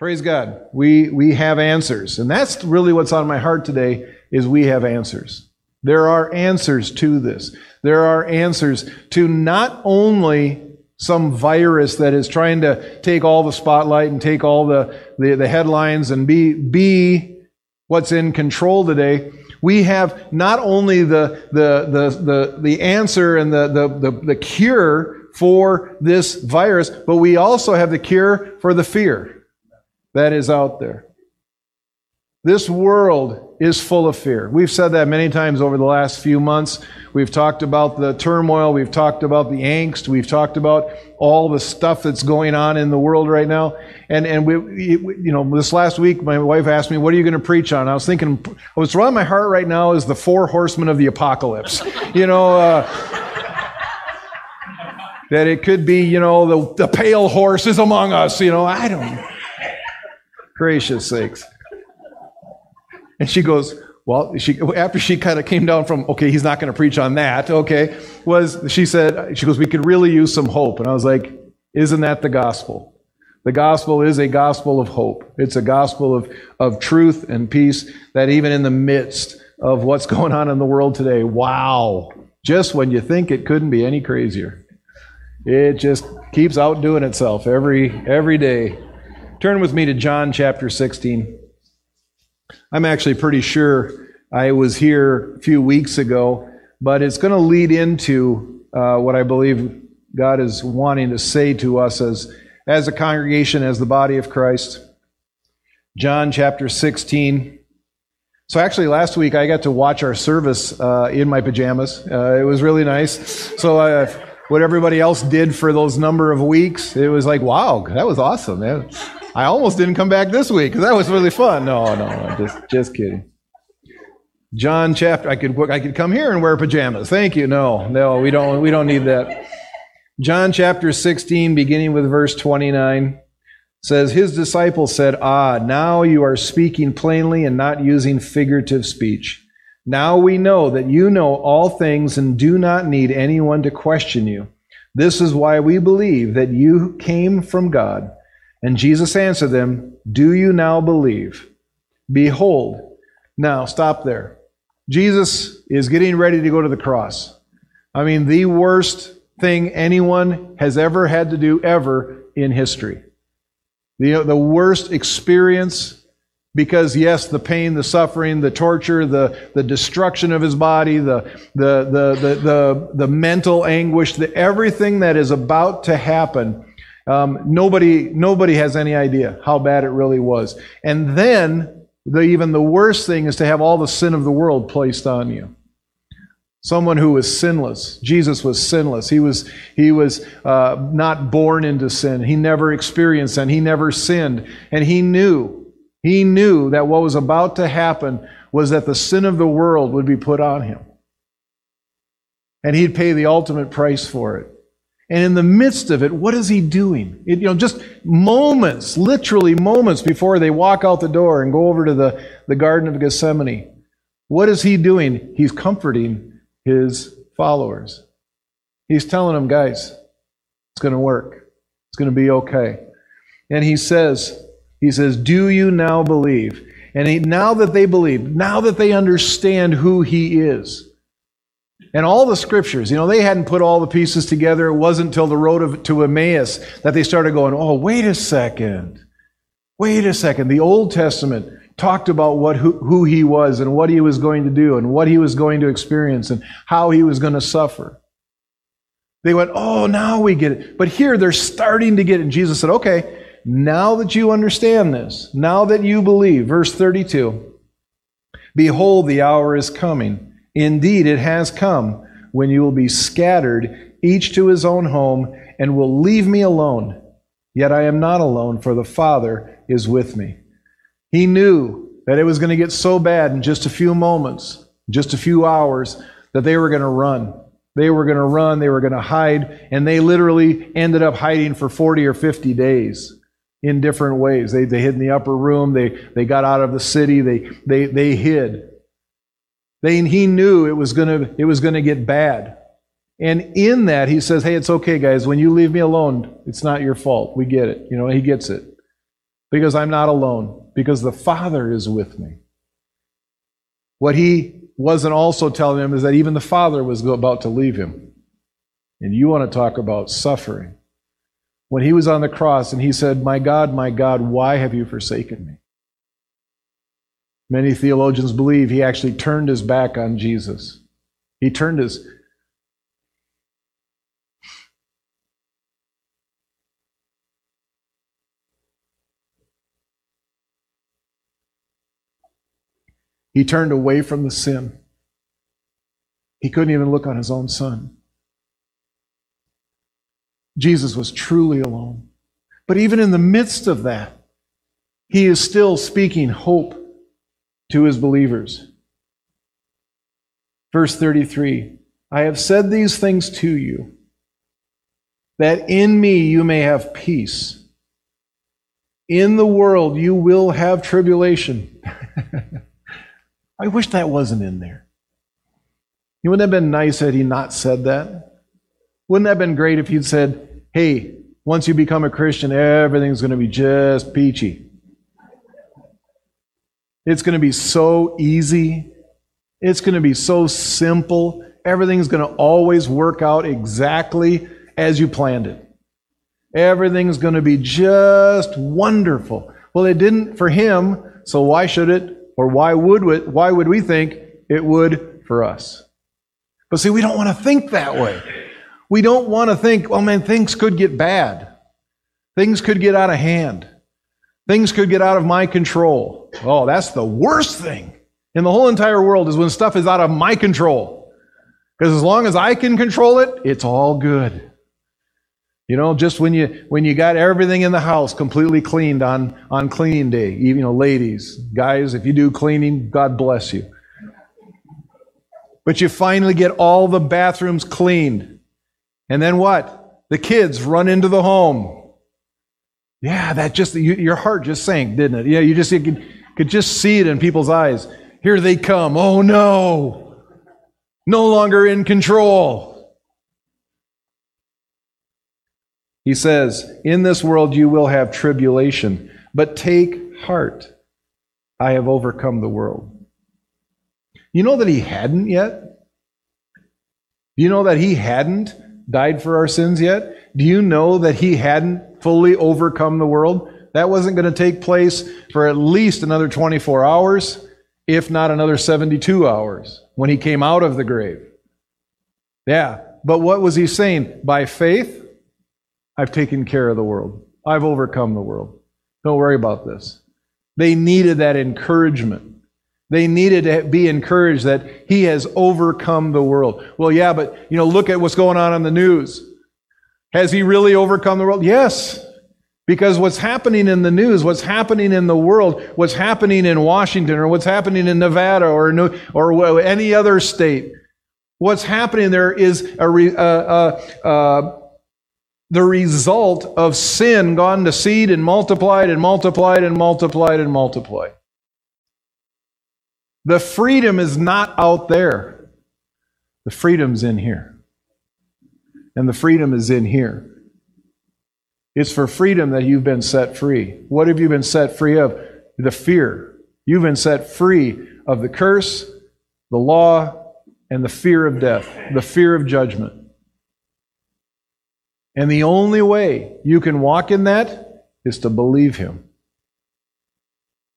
Praise God. We, we have answers. And that's really what's on my heart today is we have answers. There are answers to this. There are answers to not only some virus that is trying to take all the spotlight and take all the, the, the headlines and be, be what's in control today. We have not only the, the, the, the, the answer and the, the, the, the cure for this virus, but we also have the cure for the fear that is out there. This world is full of fear. We've said that many times over the last few months. We've talked about the turmoil. We've talked about the angst. We've talked about all the stuff that's going on in the world right now. And, and we, you know, this last week, my wife asked me, what are you going to preach on? I was thinking, what's on my heart right now is the four horsemen of the apocalypse. You know, uh, that it could be, you know, the, the pale horse is among us. You know, I don't. Gracious sakes. And she goes, well, she, after she kind of came down from, okay, he's not going to preach on that, okay, was, she said, she goes, we could really use some hope. And I was like, isn't that the gospel? The gospel is a gospel of hope. It's a gospel of, of truth and peace that even in the midst of what's going on in the world today, wow, just when you think it couldn't be any crazier, it just keeps outdoing itself every, every day. Turn with me to John chapter 16. I'm actually pretty sure I was here a few weeks ago, but it's going to lead into uh, what I believe God is wanting to say to us as, as a congregation, as the body of Christ. John chapter 16. So, actually, last week I got to watch our service uh, in my pajamas. Uh, it was really nice. So, uh, what everybody else did for those number of weeks, it was like, wow, that was awesome. I almost didn't come back this week because that was really fun. No, no, just just kidding. John chapter. I could I could come here and wear pajamas. Thank you. No, no, we don't we don't need that. John chapter 16, beginning with verse 29, says, His disciples said, Ah, now you are speaking plainly and not using figurative speech. Now we know that you know all things and do not need anyone to question you. This is why we believe that you came from God. And Jesus answered them, Do you now believe? Behold, now stop there. Jesus is getting ready to go to the cross. I mean, the worst thing anyone has ever had to do ever in history. The, the worst experience because yes the pain the suffering the torture the, the destruction of his body the, the, the, the, the, the mental anguish the, everything that is about to happen um, nobody, nobody has any idea how bad it really was. And then, the, even the worst thing is to have all the sin of the world placed on you. Someone who was sinless. Jesus was sinless. He was, he was uh, not born into sin. He never experienced sin. He never sinned. And he knew, he knew that what was about to happen was that the sin of the world would be put on him. And he'd pay the ultimate price for it. And in the midst of it, what is he doing? It, you know, just moments, literally moments before they walk out the door and go over to the, the Garden of Gethsemane. What is he doing? He's comforting his followers. He's telling them, guys, it's going to work. It's going to be okay. And he says, he says, do you now believe? And he, now that they believe, now that they understand who he is, and all the scriptures, you know, they hadn't put all the pieces together. It wasn't until the road of, to Emmaus that they started going, oh, wait a second. Wait a second. The Old Testament talked about what, who, who he was and what he was going to do and what he was going to experience and how he was going to suffer. They went, oh, now we get it. But here they're starting to get it. And Jesus said, okay, now that you understand this, now that you believe, verse 32, behold, the hour is coming Indeed, it has come when you will be scattered, each to his own home, and will leave me alone. Yet I am not alone, for the Father is with me. He knew that it was going to get so bad in just a few moments, just a few hours, that they were going to run. They were going to run, they were going to hide, and they literally ended up hiding for 40 or 50 days in different ways. They, they hid in the upper room, they, they got out of the city, they, they, they hid. They, he knew it was gonna it was gonna get bad. And in that, he says, Hey, it's okay, guys. When you leave me alone, it's not your fault. We get it. You know, he gets it. because I'm not alone, because the Father is with me. What he wasn't also telling him is that even the Father was about to leave him. And you want to talk about suffering. When he was on the cross and he said, My God, my God, why have you forsaken me? Many theologians believe he actually turned his back on Jesus. He turned his He turned away from the sin. He couldn't even look on his own son. Jesus was truly alone. But even in the midst of that, he is still speaking hope to his believers. Verse 33 I have said these things to you, that in me you may have peace. In the world you will have tribulation. I wish that wasn't in there. It wouldn't have been nice had he not said that. Wouldn't that have been great if he'd said, hey, once you become a Christian, everything's going to be just peachy. It's going to be so easy. It's going to be so simple. Everything's going to always work out exactly as you planned it. Everything's going to be just wonderful. Well, it didn't for him, so why should it or why would we, why would we think it would for us? But see, we don't want to think that way. We don't want to think, oh man, things could get bad. Things could get out of hand. Things could get out of my control. Oh, that's the worst thing in the whole entire world is when stuff is out of my control. Because as long as I can control it, it's all good. You know, just when you when you got everything in the house completely cleaned on on cleaning day, you know, ladies, guys, if you do cleaning, God bless you. But you finally get all the bathrooms cleaned. And then what? The kids run into the home. Yeah, that just you, your heart just sank, didn't it? Yeah, you just you could, just see it in people's eyes. Here they come. Oh no. No longer in control. He says, In this world you will have tribulation, but take heart. I have overcome the world. You know that he hadn't yet? Do you know that he hadn't died for our sins yet? Do you know that he hadn't fully overcome the world? That wasn't going to take place for at least another 24 hours, if not another 72 hours, when he came out of the grave. Yeah, but what was he saying? By faith, I've taken care of the world. I've overcome the world. Don't worry about this. They needed that encouragement. They needed to be encouraged that he has overcome the world. Well, yeah, but you know, look at what's going on in the news. Has he really overcome the world? Yes. Because what's happening in the news, what's happening in the world, what's happening in Washington or what's happening in Nevada or, New, or any other state, what's happening there is a, a, a, a the result of sin gone to seed and multiplied and multiplied and multiplied and multiplied. The freedom is not out there. The freedom's in here. And the freedom is in here. It's for freedom that you've been set free. What have you been set free of? The fear. You've been set free of the curse, the law, and the fear of death, the fear of judgment. And the only way you can walk in that is to believe Him.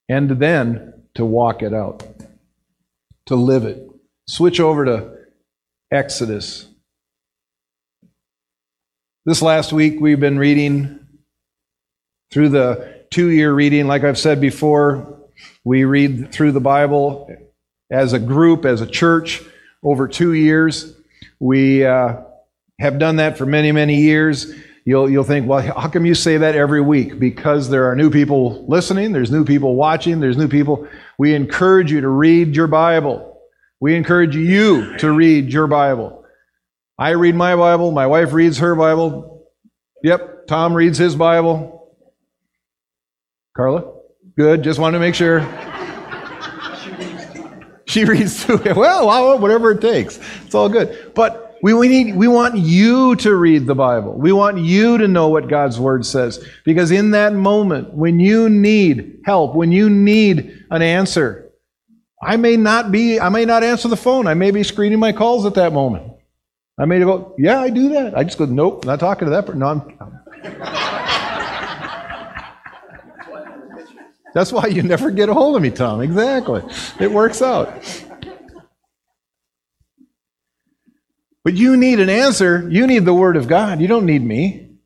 And then to walk it out, to live it. Switch over to Exodus. This last week, we've been reading through the two year reading. Like I've said before, we read through the Bible as a group, as a church, over two years. We. Uh, have done that for many, many years. You'll, you'll think, well, how come you say that every week? Because there are new people listening, there's new people watching, there's new people. We encourage you to read your Bible. We encourage you to read your Bible. I read my Bible, my wife reads her Bible. Yep, Tom reads his Bible. Carla? Good, just wanted to make sure. she reads too. Well, whatever it takes. It's all good. But We, we, need, we want you to read the Bible. We want you to know what God's Word says. Because in that moment, when you need help, when you need an answer, I may not be, I may not answer the phone. I may be screening my calls at that moment. I may go, yeah, I do that. I just go, nope, not talking to that person. No, I'm. That's why you never get a hold of me, Tom. Exactly. It works out. But you need an answer. You need the Word of God. You don't need me.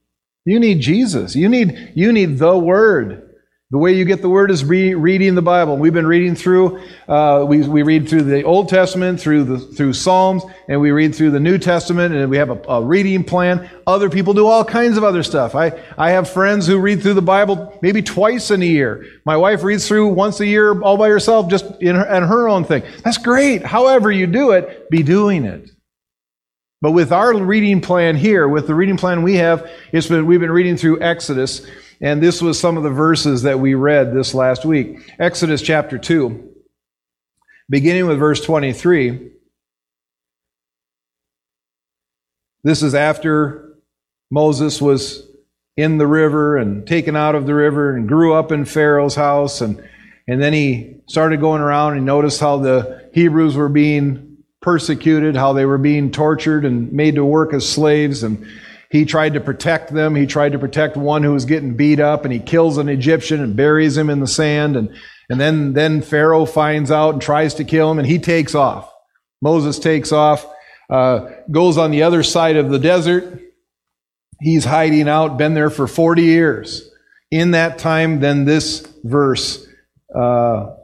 You need Jesus. You need, you need the Word. The way you get the word is re- reading the Bible. We've been reading through, uh, we, we read through the Old Testament, through the, through Psalms, and we read through the New Testament, and we have a, a, reading plan. Other people do all kinds of other stuff. I, I have friends who read through the Bible maybe twice in a year. My wife reads through once a year all by herself, just in her, in her own thing. That's great. However you do it, be doing it. But with our reading plan here, with the reading plan we have, it's been, we've been reading through Exodus. And this was some of the verses that we read this last week. Exodus chapter 2, beginning with verse 23. This is after Moses was in the river and taken out of the river and grew up in Pharaoh's house. And, and then he started going around and noticed how the Hebrews were being persecuted, how they were being tortured and made to work as slaves. And he tried to protect them. He tried to protect one who was getting beat up, and he kills an Egyptian and buries him in the sand. And, and then, then Pharaoh finds out and tries to kill him, and he takes off. Moses takes off, uh, goes on the other side of the desert. He's hiding out, been there for 40 years. In that time, then this verse uh,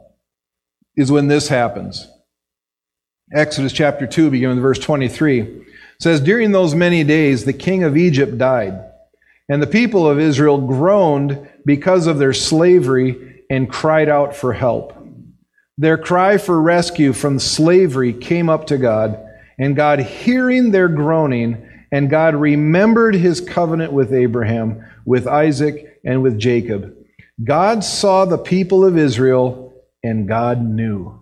is when this happens. Exodus chapter 2, beginning with verse 23 says, During those many days, the king of Egypt died, and the people of Israel groaned because of their slavery and cried out for help. Their cry for rescue from slavery came up to God, and God, hearing their groaning, and God remembered his covenant with Abraham, with Isaac, and with Jacob. God saw the people of Israel, and God knew.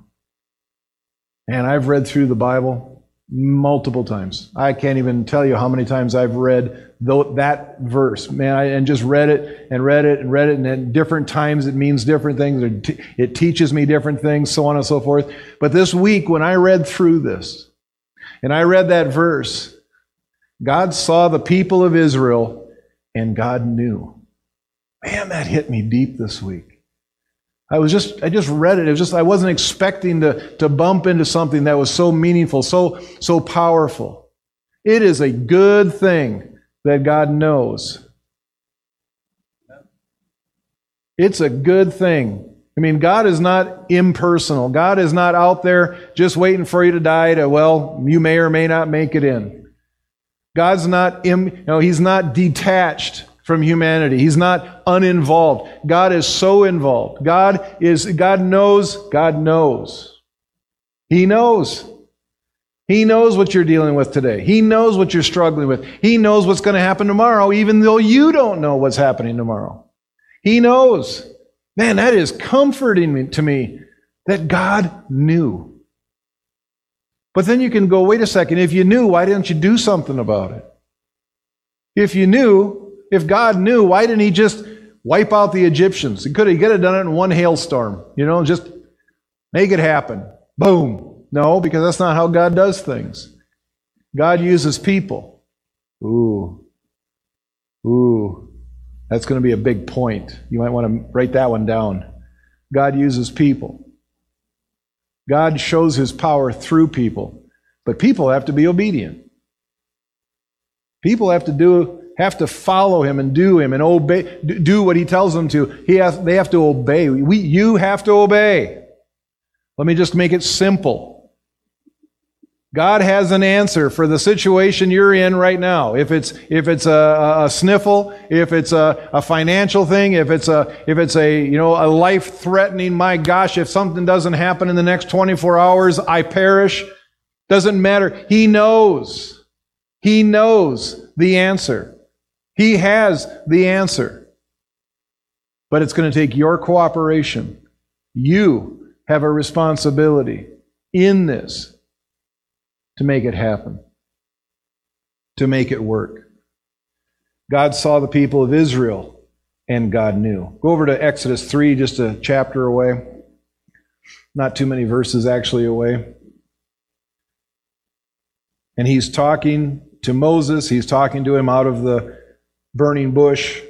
And I've read through the Bible multiple times. I can't even tell you how many times I've read that verse, man, I, and just read it and read it and read it, and at different times it means different things. It teaches me different things, so on and so forth. But this week, when I read through this, and I read that verse, God saw the people of Israel, and God knew. Man, that hit me deep this week. I was just, I just read it. It was just, I wasn't expecting to, to bump into something that was so meaningful, so, so powerful. It is a good thing that God knows. It's a good thing. I mean, God is not impersonal. God is not out there just waiting for you to die to, well, you may or may not make it in. God's not, Im, you know, He's not detached from humanity. He's not uninvolved. God is so involved. God is God knows, God knows. He knows. He knows what you're dealing with today. He knows what you're struggling with. He knows what's going to happen tomorrow even though you don't know what's happening tomorrow. He knows. Man, that is comforting to me that God knew. But then you can go, wait a second, if you knew, why didn't you do something about it? If you knew, if God knew, why didn't He just wipe out the Egyptians? He could have, he could have done it in one hailstorm, you know, just make it happen. Boom. No, because that's not how God does things. God uses people. Ooh. Ooh. That's going to be a big point. You might want to write that one down. God uses people. God shows his power through people, but people have to be obedient. People have to do have to follow him and do him and obey, do what he tells them to. He has, they have to obey. We, you have to obey. Let me just make it simple. God has an answer for the situation you're in right now. If it's if it's a, a sniffle, if it's a, a financial thing, if it's a if it's a you know a life threatening. My gosh, if something doesn't happen in the next 24 hours, I perish. Doesn't matter. He knows. He knows the answer. He has the answer. But it's going to take your cooperation. You have a responsibility in this to make it happen. to make it work. God saw the people of Israel, and God knew. Go over to Exodus 3, just a chapter away. Not too many verses actually away. And he's talking to Moses, he's talking to him out of the burning bush.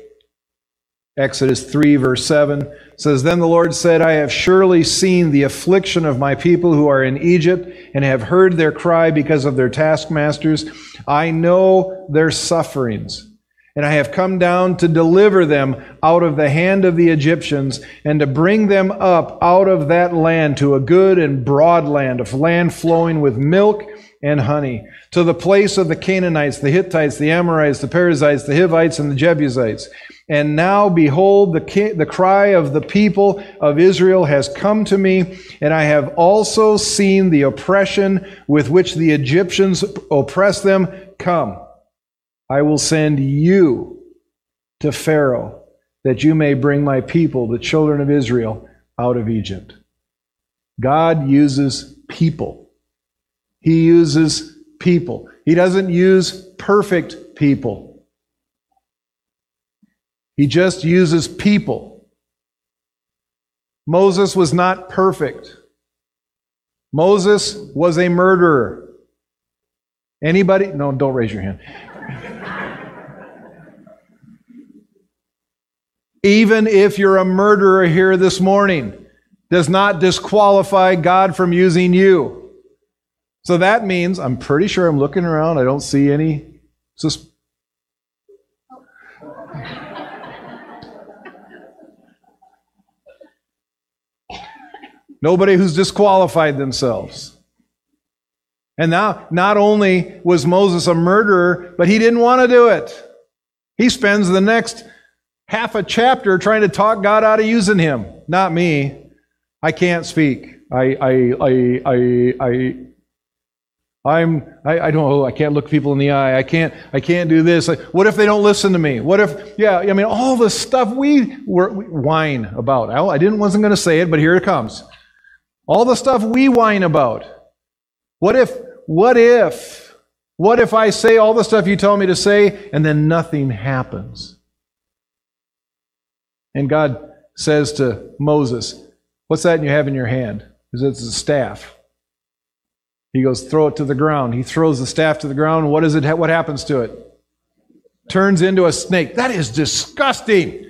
Exodus 3, verse 7 says, Then the Lord said, I have surely seen the affliction of my people who are in Egypt, and have heard their cry because of their taskmasters. I know their sufferings. And I have come down to deliver them out of the hand of the Egyptians, and to bring them up out of that land to a good and broad land, of land flowing with milk and honey, to the place of the Canaanites, the Hittites, the Amorites, the Perizzites, the Hivites, and the Jebusites. And now, behold, the, the cry of the people of Israel has come to me, and I have also seen the oppression with which the Egyptians oppress them. Come, I will send you to Pharaoh, that you may bring my people, the children of Israel, out of Egypt. God uses people. He uses people. He doesn't use perfect people. He just uses people. Moses was not perfect. Moses was a murderer. Anybody? No, don't raise your hand. Even if you're a murderer here this morning, does not disqualify God from using you. So that means, I'm pretty sure I'm looking around, I don't see any sus- Nobody who's disqualified themselves. And now, not only was Moses a murderer, but he didn't want to do it. He spends the next half a chapter trying to talk God out of using him. Not me. I can't speak. I, I, I, I, I, I'm, I, I don't know, I can't look people in the eye. I can't, I can't do this. What if they don't listen to me? What if, yeah, I mean, all the stuff we, were, we whine about. I, I didn't, wasn't going to say it, but here it comes. All the stuff we whine about. What if, what if, what if I say all the stuff you tell me to say and then nothing happens? And God says to Moses, What's that you have in your hand? Says, It's a staff. He goes, Throw it to the ground. He throws the staff to the ground. What is it? What happens to it? Turns into a snake. That is disgusting.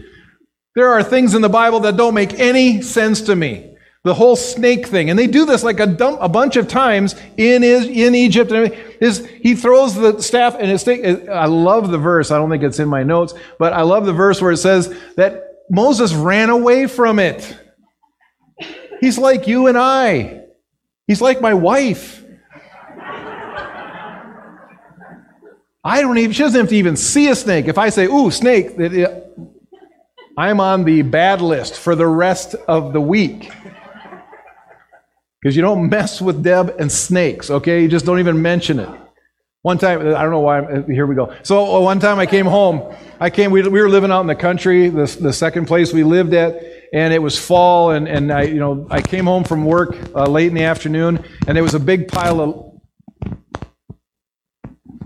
There are things in the Bible that don't make any sense to me. The whole snake thing. And they do this like a, dump, a bunch of times in, is, in Egypt. Is he throws the staff and snake. I love the verse. I don't think it's in my notes, but I love the verse where it says that Moses ran away from it. He's like you and I. He's like my wife. I don't even, she doesn't have to even see a snake. If I say, ooh, snake, I'm on the bad list for the rest of the week. Because you don't mess with Deb and snakes, okay? You just don't even mention it. One time, I don't know why, I'm, here we go. So uh, one time I came home. I came, we, we were living out in the country, the, the second place we lived at, and it was fall, and, and I, you know, I came home from work uh, late in the afternoon, and there was a big pile of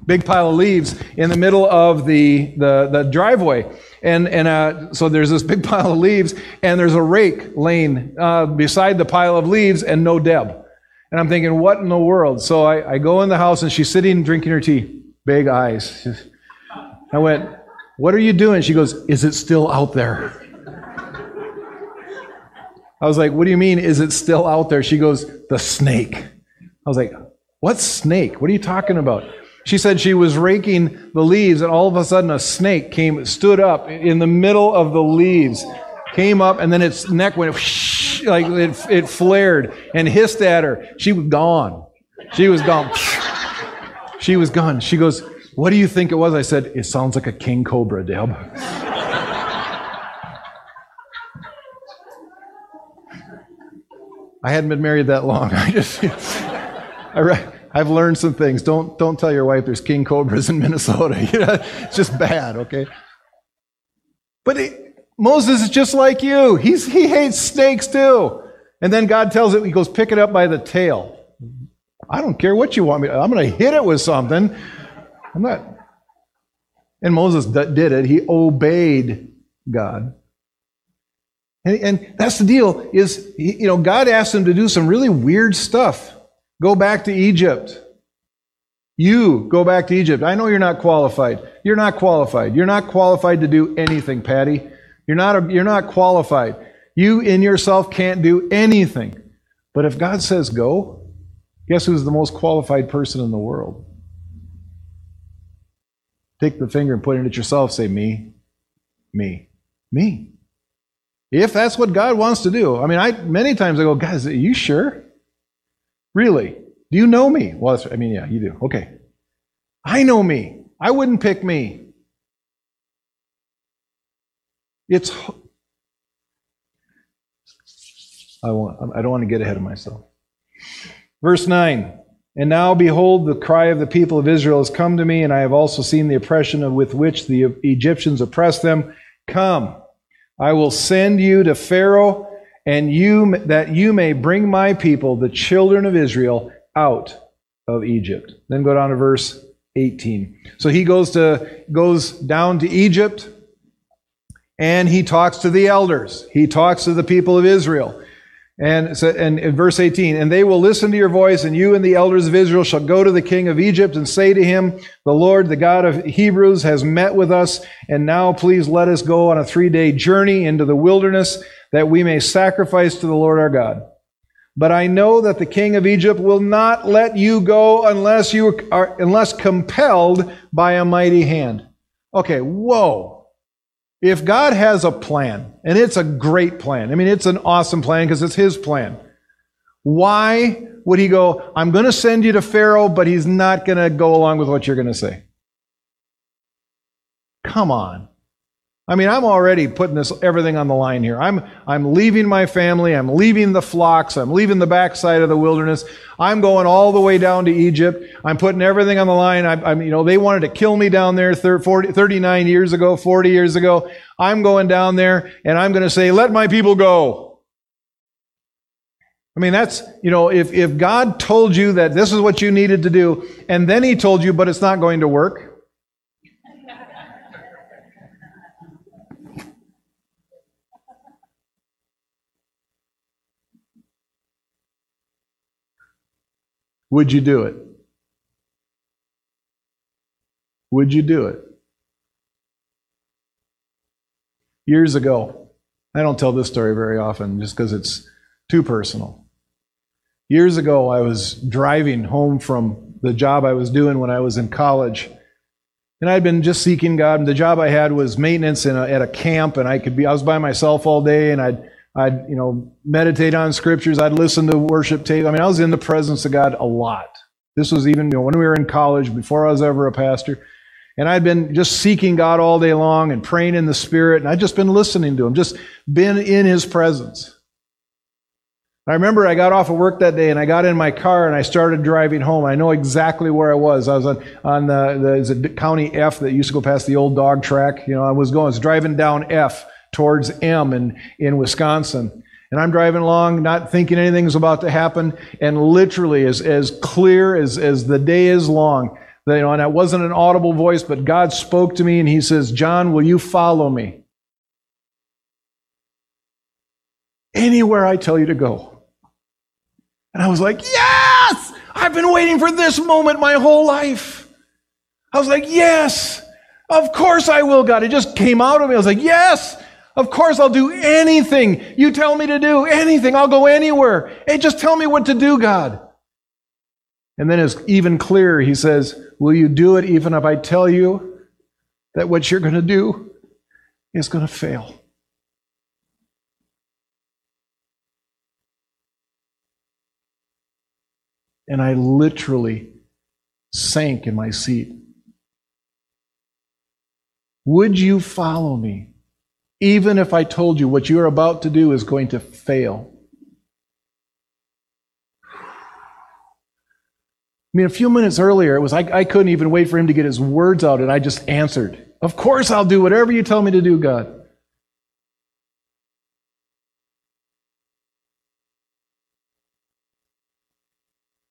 big pile of leaves in the middle of the, the, the driveway. And, and uh, so there's this big pile of leaves, and there's a rake laying uh, beside the pile of leaves, and no Deb. And I'm thinking, what in the world? So I, I go in the house, and she's sitting drinking her tea, big eyes. I went, What are you doing? She goes, Is it still out there? I was like, What do you mean, is it still out there? She goes, The snake. I was like, What snake? What are you talking about? She said she was raking the leaves, and all of a sudden a snake came, stood up in the middle of the leaves, came up, and then its neck went whoosh, like it, it flared and hissed at her. She was gone. She was gone. She was gone. She goes, What do you think it was? I said, It sounds like a king cobra, Deb. I hadn't been married that long. I just, I, read. I've learned some things. Don't, don't tell your wife there's king cobras in Minnesota. it's just bad, okay? But it, Moses is just like you. He's, he hates snakes too. And then God tells it, he goes, pick it up by the tail. I don't care what you want me. I'm going to hit it with something. I'm not. And Moses did it. He obeyed God. And, and that's the deal is, you know, God asked him to do some really weird stuff. Go back to Egypt. You go back to Egypt. I know you're not qualified. You're not qualified. You're not qualified to do anything, Patty. You're not, a, you're not qualified. You in yourself can't do anything. But if God says go, guess who's the most qualified person in the world? Take the finger and point it at yourself. Say, me, me, me. If that's what God wants to do. I mean, I many times I go, guys, are you sure? Really? Do you know me? Well, I mean, yeah, you do. Okay. I know me. I wouldn't pick me. It's. I want. I don't want to get ahead of myself. Verse nine. And now, behold, the cry of the people of Israel has come to me, and I have also seen the oppression of- with which the Egyptians oppress them. Come, I will send you to Pharaoh, and you that you may bring my people, the children of Israel, out of Egypt. Then go down to verse 18. So he goes to goes down to Egypt, and he talks to the elders. He talks to the people of Israel. And, so, and in verse 18, and they will listen to your voice, and you and the elders of Israel shall go to the king of Egypt and say to him, The Lord, the God of Hebrews, has met with us, and now please let us go on a three day journey into the wilderness that we may sacrifice to the Lord our God. But I know that the king of Egypt will not let you go unless you are unless compelled by a mighty hand. Okay, whoa. If God has a plan, and it's a great plan, I mean, it's an awesome plan because it's his plan. Why would he go, I'm going to send you to Pharaoh, but he's not going to go along with what you're going to say? Come on. I mean, I'm already putting this everything on the line here. I'm I'm leaving my family. I'm leaving the flocks. I'm leaving the backside of the wilderness. I'm going all the way down to Egypt. I'm putting everything on the line. I'm, I'm you know they wanted to kill me down there 30, 40, 39 years ago, 40 years ago. I'm going down there and I'm going to say, "Let my people go." I mean, that's you know, if if God told you that this is what you needed to do, and then He told you, but it's not going to work. Would you do it? Would you do it? Years ago, I don't tell this story very often just because it's too personal. Years ago, I was driving home from the job I was doing when I was in college. And I'd been just seeking God. And the job I had was maintenance in a, at a camp, and I could be I was by myself all day, and I'd I'd, you know, meditate on scriptures. I'd listen to worship tape. I mean, I was in the presence of God a lot. This was even, you know, when we were in college, before I was ever a pastor. And I'd been just seeking God all day long and praying in the Spirit. And I'd just been listening to Him, just been in His presence. I remember I got off of work that day and I got in my car and I started driving home. I know exactly where I was. I was on, on the, the is it County F that used to go past the old dog track. You know, I was going, I was driving down F towards M in, in Wisconsin. And I'm driving along, not thinking anything's about to happen, and literally as, as clear as, as the day is long, you know, and it wasn't an audible voice, but God spoke to me and He says, John, will you follow me? Anywhere I tell you to go. And I was like, yes! I've been waiting for this moment my whole life. I was like, yes! Of course I will, God. It just came out of me. I was like, yes! Of course I'll do anything you tell me to do. Anything. I'll go anywhere. Hey, just tell me what to do, God. And then it's even clearer. He says, Will you do it even if I tell you that what you're going to do is going to fail? And I literally sank in my seat. Would you follow me? Even if I told you what you're about to do is going to fail. I mean, a few minutes earlier, it was like I couldn't even wait for him to get his words out, and I just answered, Of course, I'll do whatever you tell me to do, God.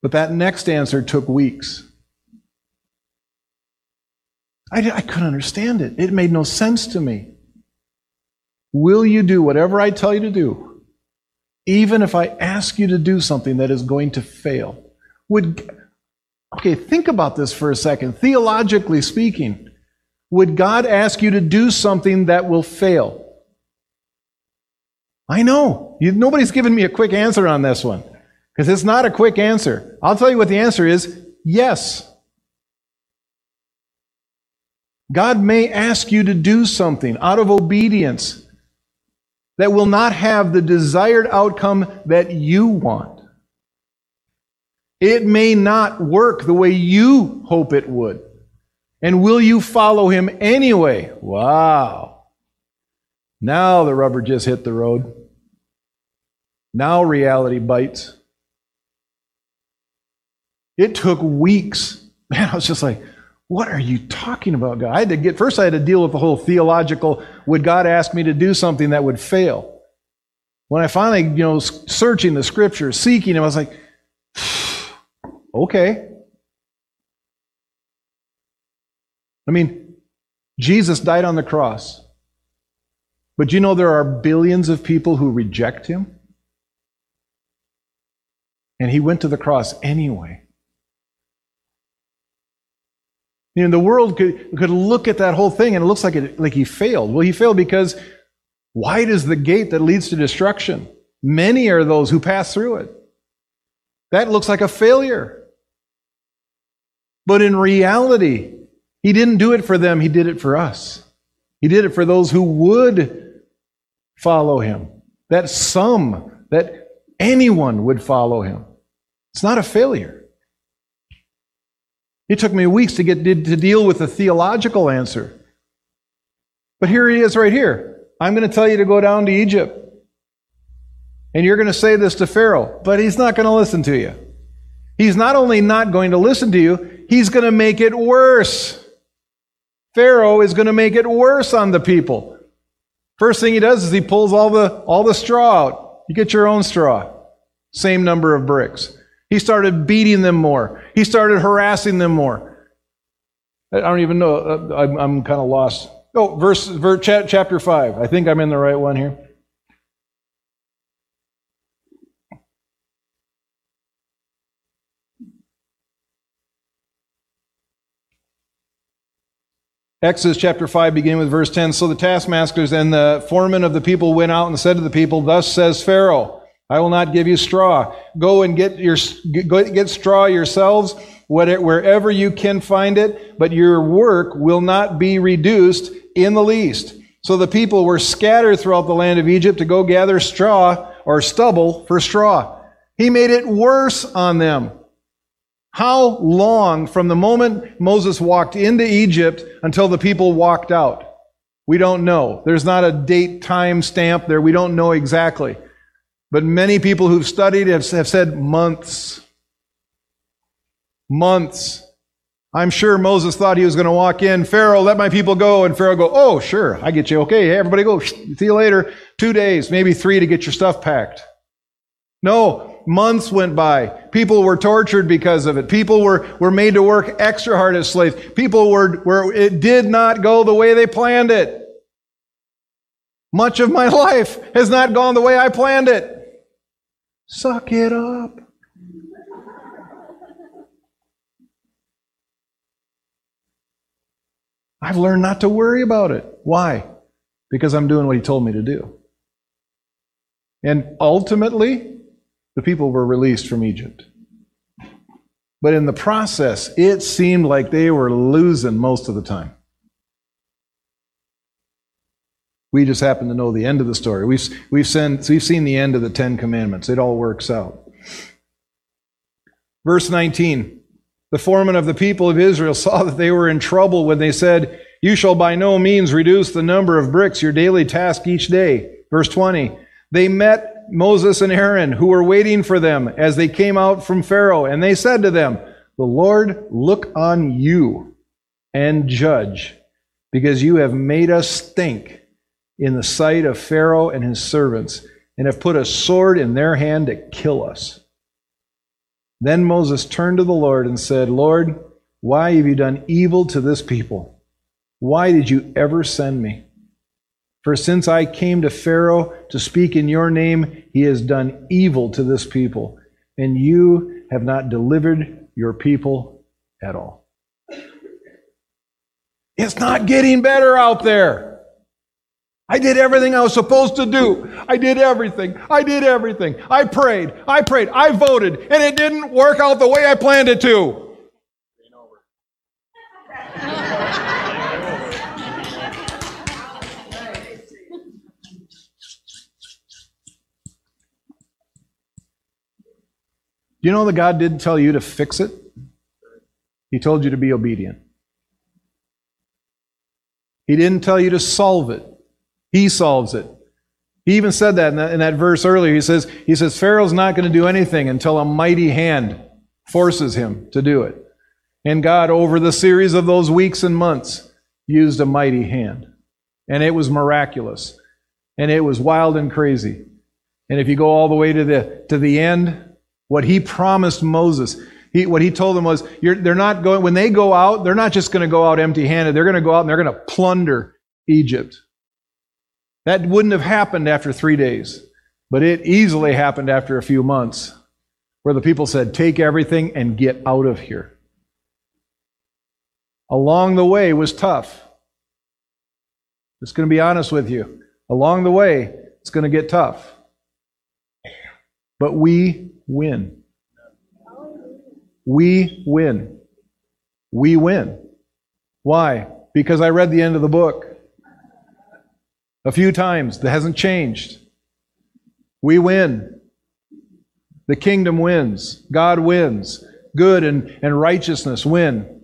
But that next answer took weeks. I, I couldn't understand it. It made no sense to me. Will you do whatever I tell you to do, even if I ask you to do something that is going to fail? Would okay, think about this for a second. Theologically speaking, would God ask you to do something that will fail? I know. You, nobody's given me a quick answer on this one because it's not a quick answer. I'll tell you what the answer is yes. God may ask you to do something out of obedience that will not have the desired outcome that you want. It may not work the way you hope it would. And will you follow him anyway? Wow. Now the rubber just hit the road. Now reality bites. It took weeks. Man, I was just like, what are you talking about, God? I had to get first I had to deal with the whole theological, would God ask me to do something that would fail? When I finally, you know, searching the scriptures, seeking him, I was like, okay. I mean, Jesus died on the cross. But you know there are billions of people who reject him? And he went to the cross anyway. You know, the world could, could look at that whole thing and it looks like, it, like he failed. Well, he failed because wide is the gate that leads to destruction. Many are those who pass through it. That looks like a failure. But in reality, he didn't do it for them, he did it for us. He did it for those who would follow him. That some, that anyone would follow him. It's not a failure. It took me weeks to get to deal with the theological answer. But here he is right here. I'm going to tell you to go down to Egypt. And you're going to say this to Pharaoh, but he's not going to listen to you. He's not only not going to listen to you, he's going to make it worse. Pharaoh is going to make it worse on the people. First thing he does is he pulls all the all the straw out. You get your own straw. Same number of bricks. He started beating them more. He started harassing them more. I don't even know. Uh, I'm, I'm kind of lost. Oh, verse, verse chapter 5. I think I'm in the right one here. Exodus chapter 5, beginning with verse 10. So the taskmasters and the foremen of the people went out and said to the people, Thus says Pharaoh, I will not give you straw. Go and get your get straw yourselves wherever you can find it, but your work will not be reduced in the least. So the people were scattered throughout the land of Egypt to go gather straw or stubble for straw. He made it worse on them. How long from the moment Moses walked into Egypt until the people walked out? We don't know. There's not a date time stamp there. We don't know exactly. But many people who've studied have, have said months. Months. I'm sure Moses thought he was going to walk in, Pharaoh, let my people go. And Pharaoh go, oh, sure, I get you. Okay, everybody go. See you later. Two days, maybe three to get your stuff packed. No, months went by. People were tortured because of it. People were, were made to work extra hard as slaves. People were, were, it did not go the way they planned it. Much of my life has not gone the way I planned it. Suck it up. I've learned not to worry about it. Why? Because I'm doing what he told me to do. And ultimately, the people were released from Egypt. But in the process, it seemed like they were losing most of the time. We just happen to know the end of the story. We've, we've, seen, we've seen the end of the Ten Commandments. It all works out. Verse 19 The foreman of the people of Israel saw that they were in trouble when they said, You shall by no means reduce the number of bricks, your daily task each day. Verse 20 They met Moses and Aaron, who were waiting for them as they came out from Pharaoh, and they said to them, The Lord look on you and judge, because you have made us stink in the sight of Pharaoh and his servants, and have put a sword in their hand to kill us. Then Moses turned to the Lord and said, Lord, why have you done evil to this people? Why did you ever send me? For since I came to Pharaoh to speak in your name, he has done evil to this people, and you have not delivered your people at all. It's not getting better out there. I did everything I was supposed to do. I did everything. I did everything. I prayed. I prayed. I voted. And it didn't work out the way I planned it to. you know that God didn't tell you to fix it? He told you to be obedient. He didn't tell you to solve it. He solves it. He even said that in, that in that, verse earlier. He says, he says, Pharaoh's not going to do anything until a mighty hand forces him to do it. And God, over the series of those weeks and months, used a mighty hand. And it was miraculous. And it was wild and crazy. And if you go all the way to the, to the end, what he promised Moses, he, what he told them was, they're not going, when they go out, they're not just going to go out empty handed. They're going to go out and they're going to plunder Egypt. That wouldn't have happened after three days, but it easily happened after a few months, where the people said, Take everything and get out of here. Along the way was tough. Just going to be honest with you. Along the way, it's going to get tough. But we win. We win. We win. Why? Because I read the end of the book a few times. That hasn't changed. We win. The kingdom wins. God wins. Good and, and righteousness win.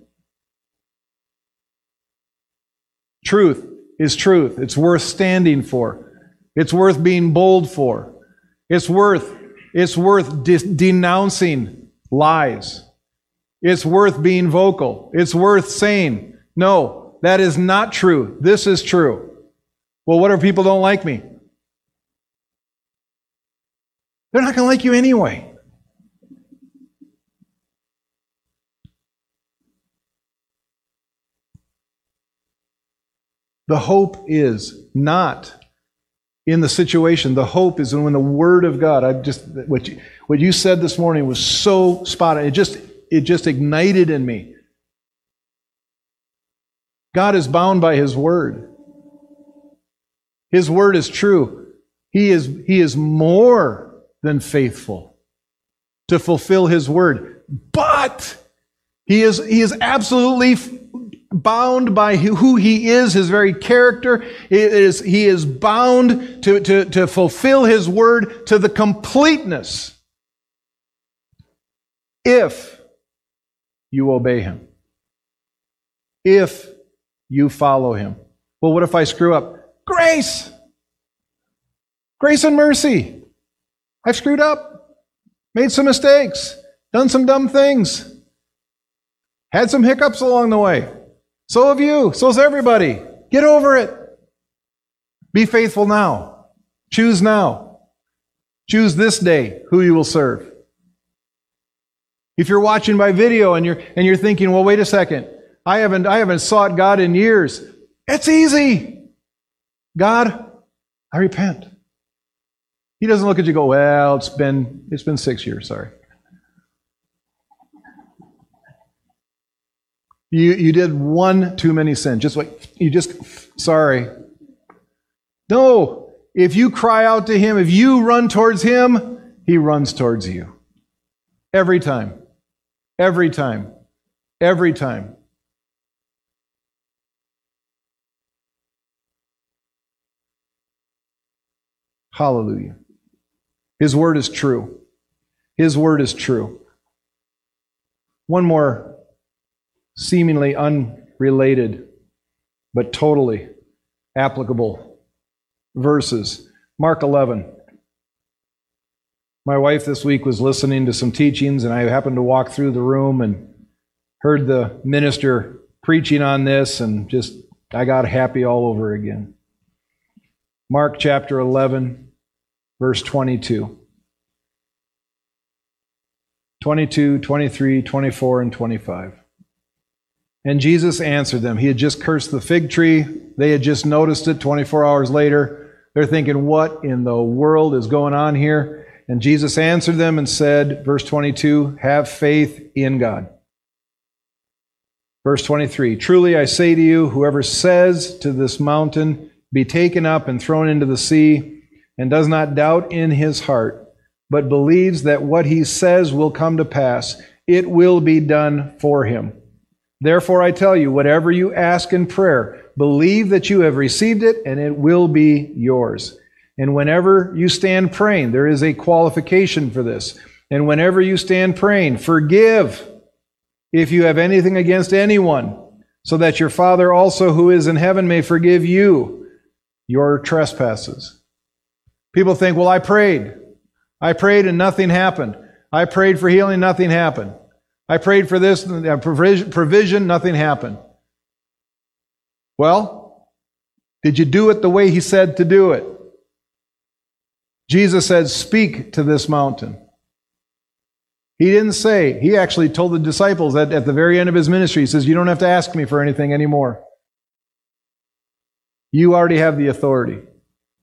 Truth is truth. It's worth standing for. It's worth being bold for. It's worth it's worth de- denouncing lies. It's worth being vocal. It's worth saying, no, that is not true. This is true. Well, what if people don't like me? They're not going to like you anyway. The hope is not in the situation. The hope is when the Word of God. I just what you, what you said this morning was so spot on. It just it just ignited in me. God is bound by His Word. His word is true. He is, he is more than faithful to fulfill his word. But he is, he is absolutely bound by who he is, his very character. It is, he is bound to, to, to fulfill his word to the completeness if you obey him, if you follow him. Well, what if I screw up? Grace. Grace and mercy. I've screwed up, made some mistakes, done some dumb things, had some hiccups along the way. So have you. So's everybody. Get over it. Be faithful now. Choose now. Choose this day who you will serve. If you're watching by video and you're and you're thinking, well, wait a second, I haven't I haven't sought God in years. It's easy. God, I repent. He doesn't look at you go, well, it's been it's been six years, sorry. You you did one too many sins. Just like you just sorry. No, if you cry out to him, if you run towards him, he runs towards you. Every time. Every time. Every time. Hallelujah. His word is true. His word is true. One more seemingly unrelated but totally applicable verses. Mark 11. My wife this week was listening to some teachings, and I happened to walk through the room and heard the minister preaching on this, and just I got happy all over again. Mark chapter 11, verse 22. 22, 23, 24, and 25. And Jesus answered them. He had just cursed the fig tree. They had just noticed it 24 hours later. They're thinking, what in the world is going on here? And Jesus answered them and said, verse 22, have faith in God. Verse 23 Truly I say to you, whoever says to this mountain, Be taken up and thrown into the sea, and does not doubt in his heart, but believes that what he says will come to pass, it will be done for him. Therefore I tell you, whatever you ask in prayer, believe that you have received it, and it will be yours. And whenever you stand praying, there is a qualification for this. And whenever you stand praying, forgive if you have anything against anyone, so that your Father also who is in heaven may forgive you your trespasses. People think, well, I prayed. I prayed and nothing happened. I prayed for healing, nothing happened. I prayed for this uh, provision, nothing happened. Well, did you do it the way he said to do it? Jesus said, Speak to this mountain. He didn't say, he actually told the disciples that at the very end of his ministry, he says, You don't have to ask me for anything anymore. You already have the authority.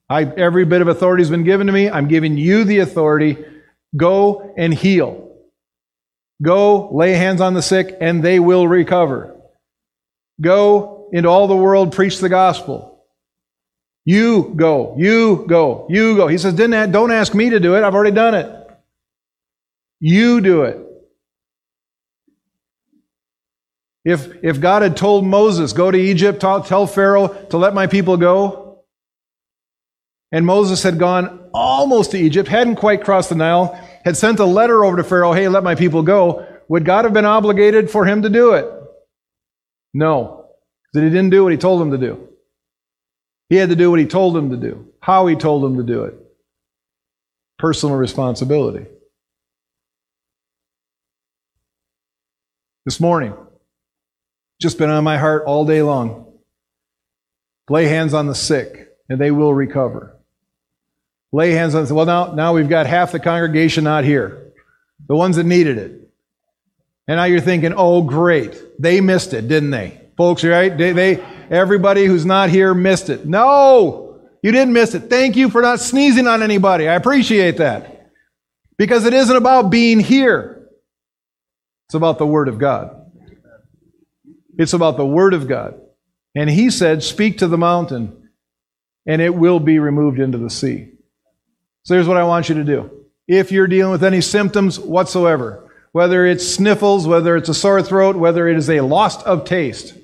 I, every bit of authority has been given to me. I'm giving you the authority. Go and heal. Go lay hands on the sick, and they will recover. Go into all the world, preach the gospel. You go, you go, you go. He says, Don't ask me to do it. I've already done it. You do it. If, if God had told Moses, go to Egypt, tell, Pharaoh to let my people go, and Moses had gone almost to Egypt, hadn't quite crossed the Nile, had sent a letter over to Pharaoh, hey, let my people go, would God have been obligated for him to do it? No, because he didn't do what he told him to do. He had to do what he told him to do, how he told him to do it. Personal responsibility. this morning. Just been on my heart all day long. Lay hands on the sick, and they will recover. Lay hands on well now now we've got half the congregation not here. The ones that needed it. And now you're thinking, oh great. They missed it, didn't they? Folks, right? They, they everybody who's not here missed it. No! You didn't miss it. Thank you for not sneezing on anybody. I appreciate that. Because it isn't about being here. It's about the Word of God. It's about the Word of God. And he said, Speak to the mountain, and it will be removed into the sea. So here's what I want you to do. If you're dealing with any symptoms whatsoever, whether it's sniffles, whether it's a sore throat, whether it is a loss of taste,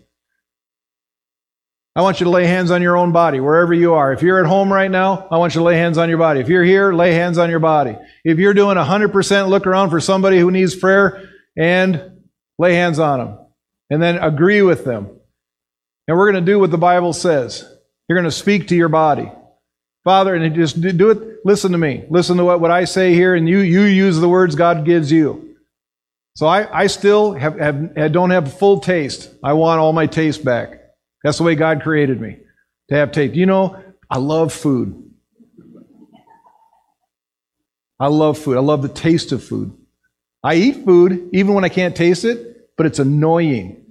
I want you to lay hands on your own body, wherever you are. If you're at home right now, I want you to lay hands on your body. If you're here, lay hands on your body. If you're doing 100% look around for somebody who needs prayer, and lay hands on them. And then agree with them. And we're going to do what the Bible says. You're going to speak to your body. Father, and just do it. Listen to me. Listen to what, what I say here, and you, you use the words God gives you. So I, I still have, have, don't have full taste. I want all my taste back. That's the way God created me, to have taste. You know, I love food. I love food. I love the taste of food. I eat food even when I can't taste it, but it's annoying.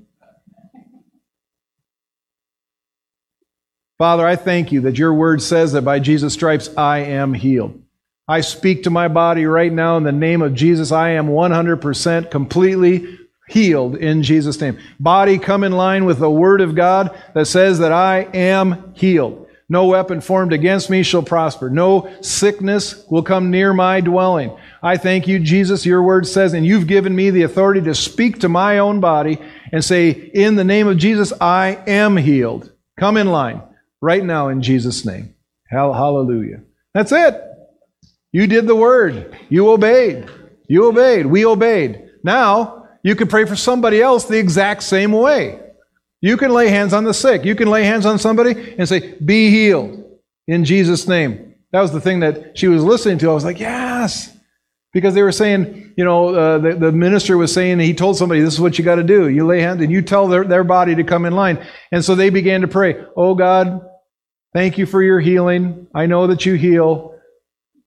Father, I thank you that your word says that by Jesus' stripes I am healed. I speak to my body right now in the name of Jesus. I am 100% completely healed in Jesus' name. Body, come in line with the word of God that says that I am healed. No weapon formed against me shall prosper. No sickness will come near my dwelling. I thank you, Jesus. Your word says, and you've given me the authority to speak to my own body and say, In the name of Jesus, I am healed. Come in line right now in Jesus' name. Hallelujah. That's it. You did the word. You obeyed. You obeyed. We obeyed. Now, you can pray for somebody else the exact same way. You can lay hands on the sick. You can lay hands on somebody and say, Be healed in Jesus' name. That was the thing that she was listening to. I was like, Yes. Because they were saying, you know, uh, the, the minister was saying, he told somebody, this is what you got to do. You lay hands and you tell their, their body to come in line. And so they began to pray, Oh God, thank you for your healing. I know that you heal.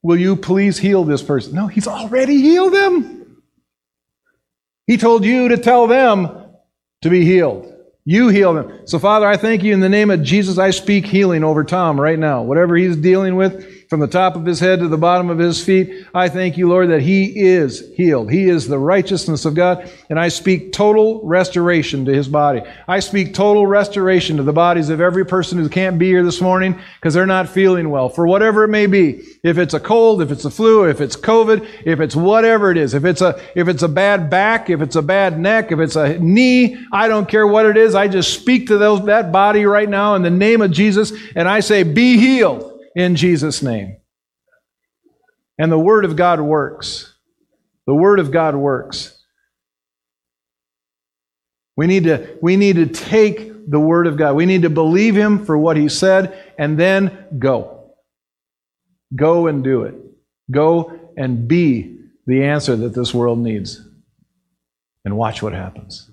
Will you please heal this person? No, he's already healed them. He told you to tell them to be healed. You heal them. So, Father, I thank you in the name of Jesus. I speak healing over Tom right now. Whatever he's dealing with, from the top of his head to the bottom of his feet, I thank you, Lord, that he is healed. He is the righteousness of God. And I speak total restoration to his body. I speak total restoration to the bodies of every person who can't be here this morning because they're not feeling well, for whatever it may be. If it's a cold, if it's a flu, if it's COVID, if it's whatever it is, if it's a, if it's a bad back, if it's a bad neck, if it's a knee, I don't care what it is. I just speak to those, that body right now in the name of Jesus and I say, be healed in Jesus' name. And the Word of God works. The Word of God works. We need to, we need to take the Word of God. We need to believe Him for what He said and then go. Go and do it. Go and be the answer that this world needs. And watch what happens.